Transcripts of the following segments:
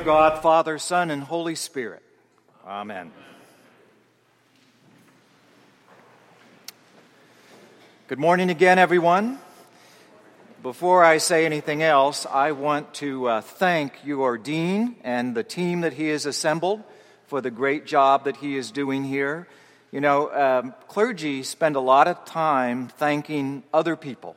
God, Father, Son, and Holy Spirit. Amen. Good morning again, everyone. Before I say anything else, I want to uh, thank your dean and the team that he has assembled for the great job that he is doing here. You know, um, clergy spend a lot of time thanking other people,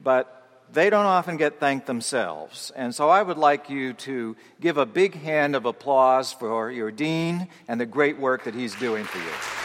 but they don't often get thanked themselves. And so I would like you to give a big hand of applause for your dean and the great work that he's doing for you.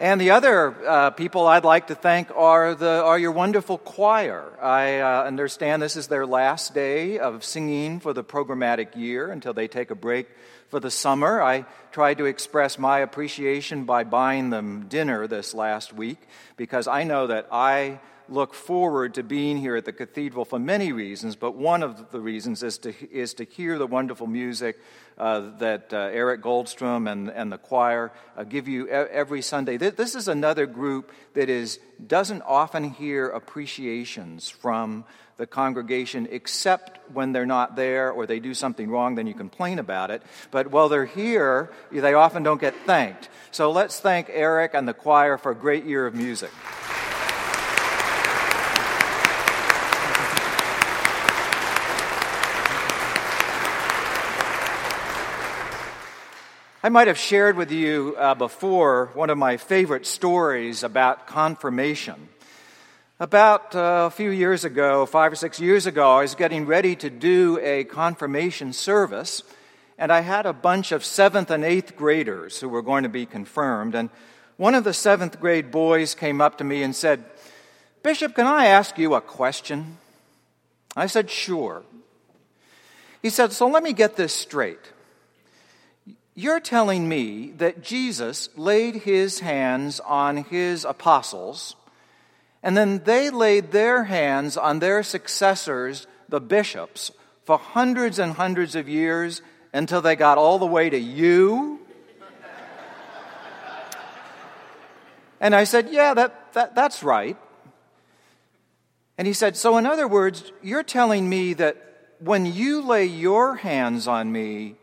And the other uh, people I'd like to thank are, the, are your wonderful choir. I uh, understand this is their last day of singing for the programmatic year until they take a break for the summer. I tried to express my appreciation by buying them dinner this last week because I know that I look forward to being here at the cathedral for many reasons, but one of the reasons is to, is to hear the wonderful music uh, that uh, Eric Goldstrom and, and the choir uh, give you every Sunday. This is another group that is, doesn't often hear appreciations from the congregation except when they're not there or they do something wrong, then you complain about it. But while they're here, they often don't get thanked. So let's thank Eric and the choir for a great year of music. I might have shared with you uh, before one of my favorite stories about confirmation. About uh, a few years ago, five or six years ago, I was getting ready to do a confirmation service, and I had a bunch of seventh and eighth graders who were going to be confirmed. And one of the seventh grade boys came up to me and said, Bishop, can I ask you a question? I said, Sure. He said, So let me get this straight. You're telling me that Jesus laid his hands on his apostles, and then they laid their hands on their successors, the bishops, for hundreds and hundreds of years until they got all the way to you? And I said, Yeah, that, that, that's right. And he said, So, in other words, you're telling me that when you lay your hands on me,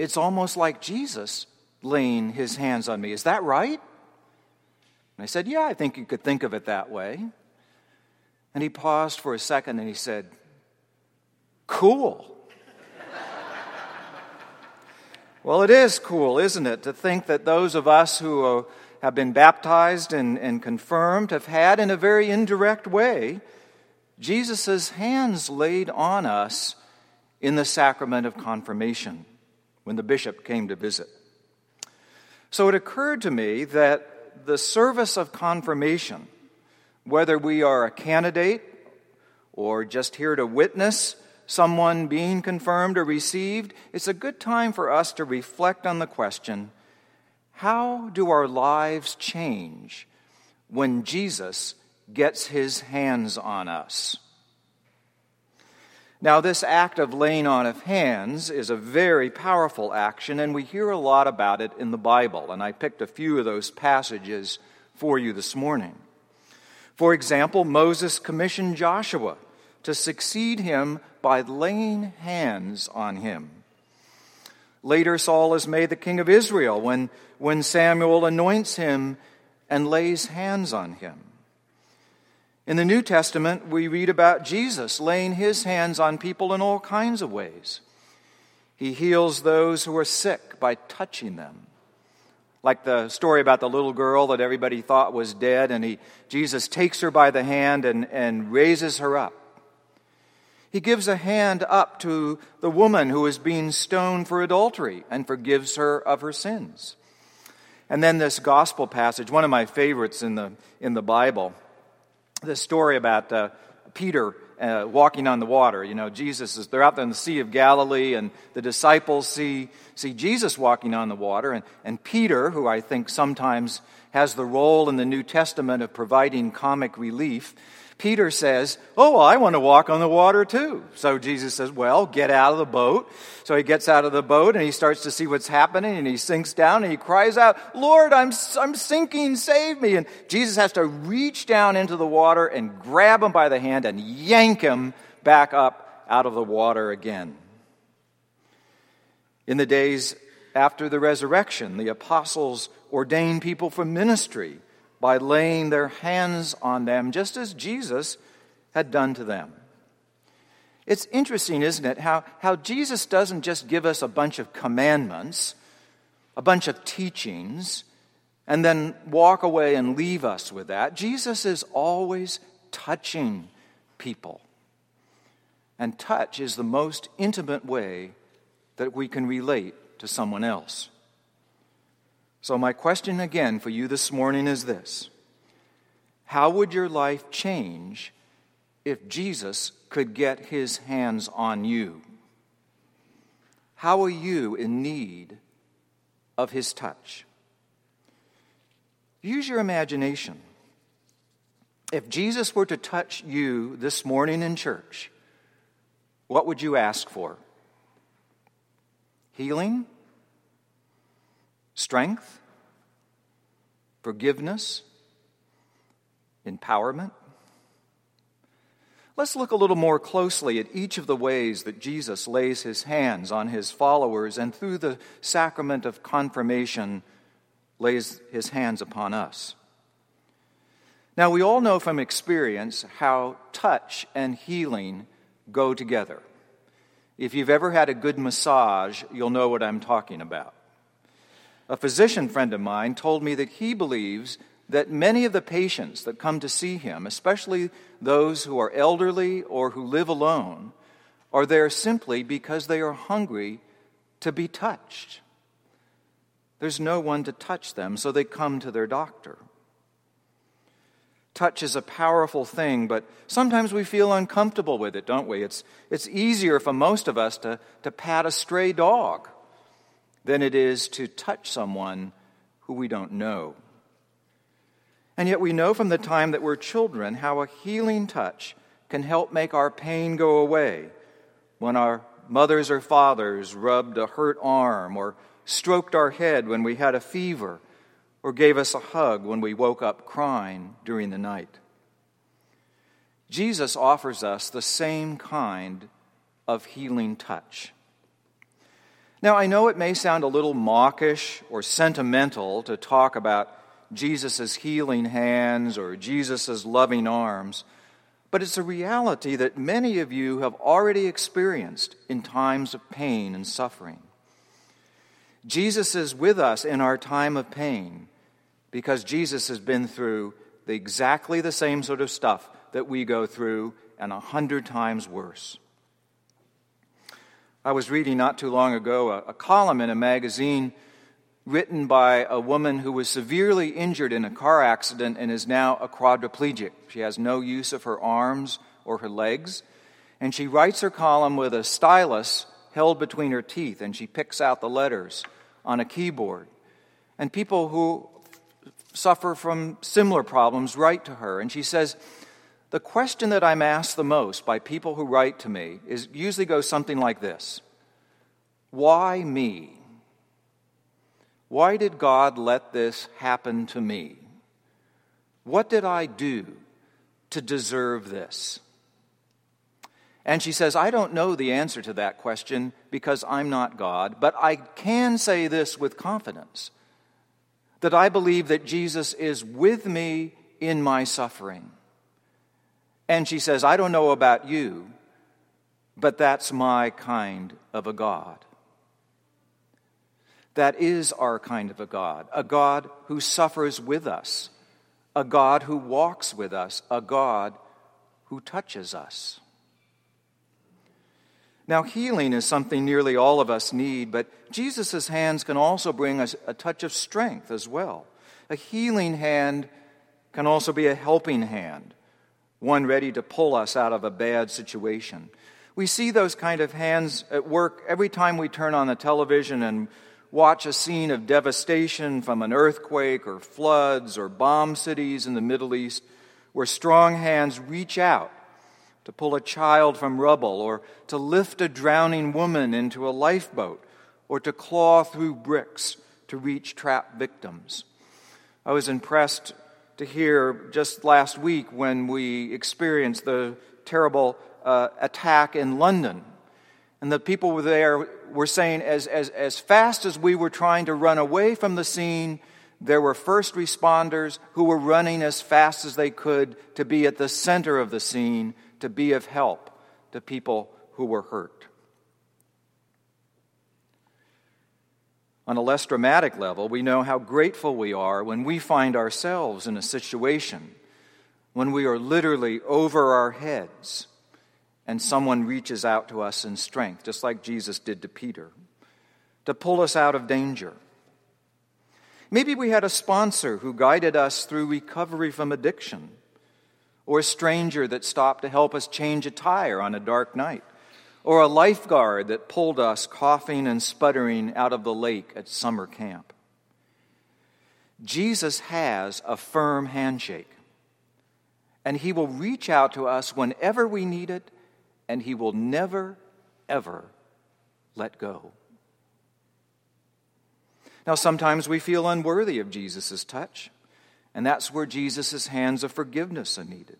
it's almost like Jesus laying his hands on me. Is that right? And I said, Yeah, I think you could think of it that way. And he paused for a second and he said, Cool. well, it is cool, isn't it, to think that those of us who have been baptized and, and confirmed have had, in a very indirect way, Jesus' hands laid on us in the sacrament of confirmation when the bishop came to visit. So it occurred to me that the service of confirmation, whether we are a candidate or just here to witness someone being confirmed or received, it's a good time for us to reflect on the question how do our lives change when Jesus gets his hands on us? Now, this act of laying on of hands is a very powerful action, and we hear a lot about it in the Bible. And I picked a few of those passages for you this morning. For example, Moses commissioned Joshua to succeed him by laying hands on him. Later, Saul is made the king of Israel when, when Samuel anoints him and lays hands on him. In the New Testament, we read about Jesus laying his hands on people in all kinds of ways. He heals those who are sick by touching them. Like the story about the little girl that everybody thought was dead, and he, Jesus takes her by the hand and, and raises her up. He gives a hand up to the woman who is being stoned for adultery and forgives her of her sins. And then this gospel passage, one of my favorites in the, in the Bible, the story about uh, Peter uh, walking on the water. You know, Jesus is, they're out there in the Sea of Galilee, and the disciples see, see Jesus walking on the water. And, and Peter, who I think sometimes has the role in the New Testament of providing comic relief, Peter says, Oh, I want to walk on the water too. So Jesus says, Well, get out of the boat. So he gets out of the boat and he starts to see what's happening and he sinks down and he cries out, Lord, I'm, I'm sinking, save me. And Jesus has to reach down into the water and grab him by the hand and yank him back up out of the water again. In the days after the resurrection, the apostles ordained people for ministry by laying their hands on them, just as Jesus had done to them. It's interesting, isn't it, how, how Jesus doesn't just give us a bunch of commandments, a bunch of teachings, and then walk away and leave us with that. Jesus is always touching people. And touch is the most intimate way that we can relate to someone else. So, my question again for you this morning is this How would your life change if Jesus could get his hands on you? How are you in need of his touch? Use your imagination. If Jesus were to touch you this morning in church, what would you ask for? Healing? Strength, forgiveness, empowerment. Let's look a little more closely at each of the ways that Jesus lays his hands on his followers and through the sacrament of confirmation lays his hands upon us. Now, we all know from experience how touch and healing go together. If you've ever had a good massage, you'll know what I'm talking about. A physician friend of mine told me that he believes that many of the patients that come to see him, especially those who are elderly or who live alone, are there simply because they are hungry to be touched. There's no one to touch them, so they come to their doctor. Touch is a powerful thing, but sometimes we feel uncomfortable with it, don't we? It's, it's easier for most of us to, to pat a stray dog than it is to touch someone who we don't know. And yet, we know from the time that we're children how a healing touch can help make our pain go away when our mothers or fathers rubbed a hurt arm, or stroked our head when we had a fever, or gave us a hug when we woke up crying during the night. Jesus offers us the same kind of healing touch. Now, I know it may sound a little mawkish or sentimental to talk about Jesus' healing hands or Jesus' loving arms, but it's a reality that many of you have already experienced in times of pain and suffering. Jesus is with us in our time of pain because Jesus has been through the, exactly the same sort of stuff that we go through and a hundred times worse. I was reading not too long ago a, a, column in a magazine written by a woman who was severely injured in a car accident and is now a quadriplegic. She has no use of her arms or her legs. And she writes her column with a stylus held between her teeth, and she picks out the letters on a keyboard. And people who suffer from similar problems write to her, and she says, the question that I'm asked the most by people who write to me is usually goes something like this Why me? Why did God let this happen to me? What did I do to deserve this? And she says, I don't know the answer to that question because I'm not God, but I can say this with confidence that I believe that Jesus is with me in my suffering. And she says, I don't know about you, but that's my kind of a God. That is our kind of a God, a God who suffers with us, a God who walks with us, a God who touches us. Now, healing is something nearly all of us need, but Jesus' hands can also bring us a touch of strength as well. A healing hand can also be a helping hand one ready to pull us out of a bad situation. We see those kind of hands at work every time we turn on the television and watch a scene of devastation from an earthquake or floods or bomb cities in the Middle East. where strong hands reach out to pull a child from rubble, or to lift a drowning woman into a lifeboat, or to claw through bricks to reach trapped victims. I was impressed to hear just last week when we experienced the terrible uh, attack in London. And the people there were saying, as, as, as fast as we were trying to run away from the scene, there were first responders who were running as fast as they could to be at the center of the scene, to be of help to people who were hurt. On a less dramatic level, we know how grateful we are when we find ourselves in a situation when we are literally over our heads and someone reaches out to us in strength, just like Jesus did to Peter, to pull us out of danger. Maybe we had a sponsor who guided us through recovery from addiction, or a stranger that stopped to help us change a tire on a dark night, or a lifeguard that pulled us coughing and sputtering out of the lake at summer camp. Jesus has a firm handshake, and he will reach out to us whenever we need it, and he will never, ever let go. Now, sometimes we feel unworthy of Jesus' touch, and that's where Jesus' hands of forgiveness are needed.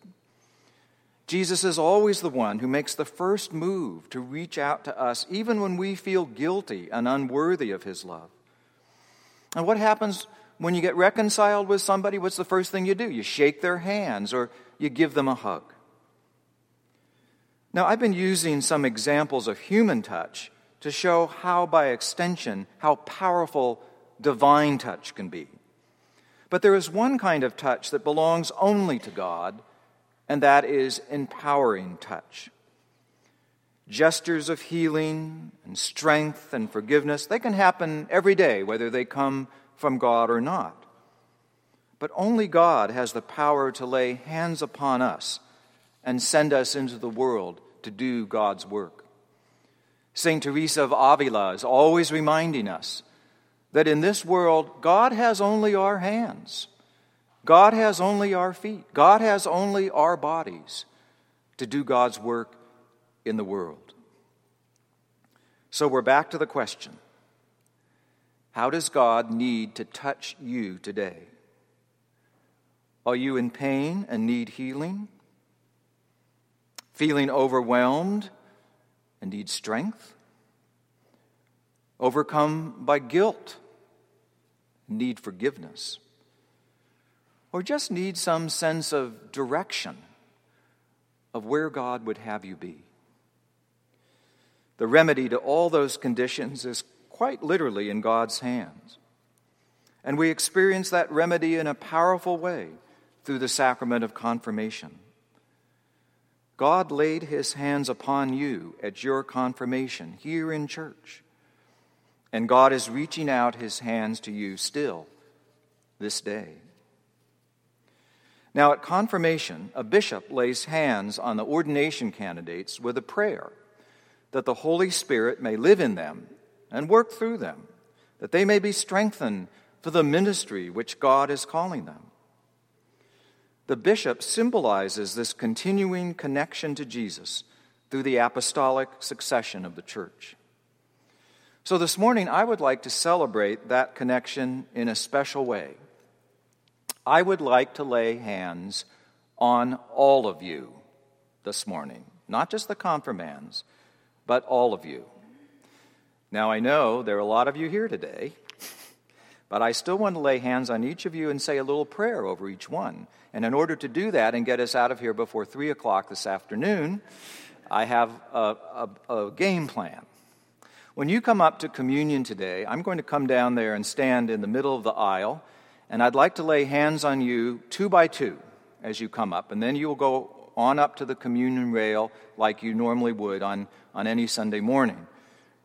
Jesus is always the one who makes the first move to reach out to us, even when we feel guilty and unworthy of his love. And what happens when you get reconciled with somebody? What's the first thing you do? You shake their hands or you give them a hug. Now, I've been using some examples of human touch to show how, by extension, how powerful divine touch can be. But there is one kind of touch that belongs only to God, and that is empowering touch. Gestures of healing and strength and forgiveness, they can happen every day, whether they come from God or not. But only God has the power to lay hands upon us and send us into the world to do God's work. St. Teresa of Avila is always reminding us that in this world, God has only our hands, God has only our feet, God has only our bodies to do God's work in the world. So we're back to the question How does God need to touch you today? Are you in pain and need healing? Feeling overwhelmed and need strength? Overcome by guilt need forgiveness, or just need some sense of direction of where God would have you be. The remedy to all those conditions is quite literally in God's hands. And we experience that remedy in a powerful way through the sacrament of confirmation. God laid his hands upon you at your confirmation here in church. And God is reaching out his hands to you still this day. Now, at confirmation, a bishop lays hands on the ordination candidates with a prayer that the Holy Spirit may live in them and work through them, that they may be strengthened for the ministry which God is calling them. The bishop symbolizes this continuing connection to Jesus through the apostolic succession of the church. So this morning, I would like to celebrate that connection in a special way. I would like to lay hands on all of you this morning, not just the confirmands, but all of you. Now, I know there are a lot of you here today, but I still want to lay hands on each of you and say a little prayer over each one. And in order to do that and get us out of here before 3 o'clock this afternoon, I have a, a, a game plan. When you come up to communion today, I'm going to come down there and stand in the middle of the aisle, and I'd like to lay hands on you two by two as you come up, and then you'll go on up to the communion rail like you normally would on, on any Sunday morning,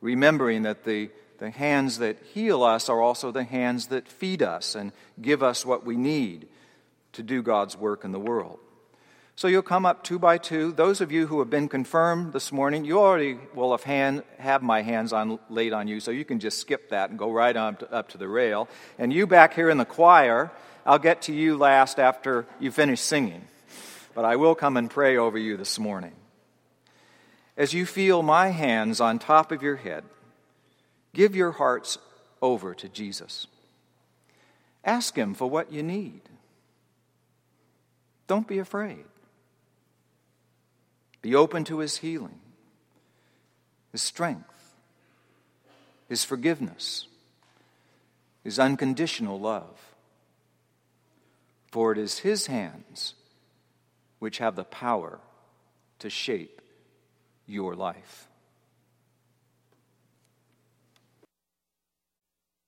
remembering that the, the hands that heal us are also the hands that feed us and give us what we need to do God's work in the world. So you'll come up two by two. Those of you who have been confirmed this morning, you already will have hand, have my hands on, laid on you, so you can just skip that and go right on to, up to the rail. And you back here in the choir, I'll get to you last after you finish singing. but I will come and pray over you this morning. As you feel my hands on top of your head, give your hearts over to Jesus. Ask Him for what you need. Don't be afraid. Be open to His healing, His strength, His forgiveness, His unconditional love. For it is His hands which have the power to shape your life.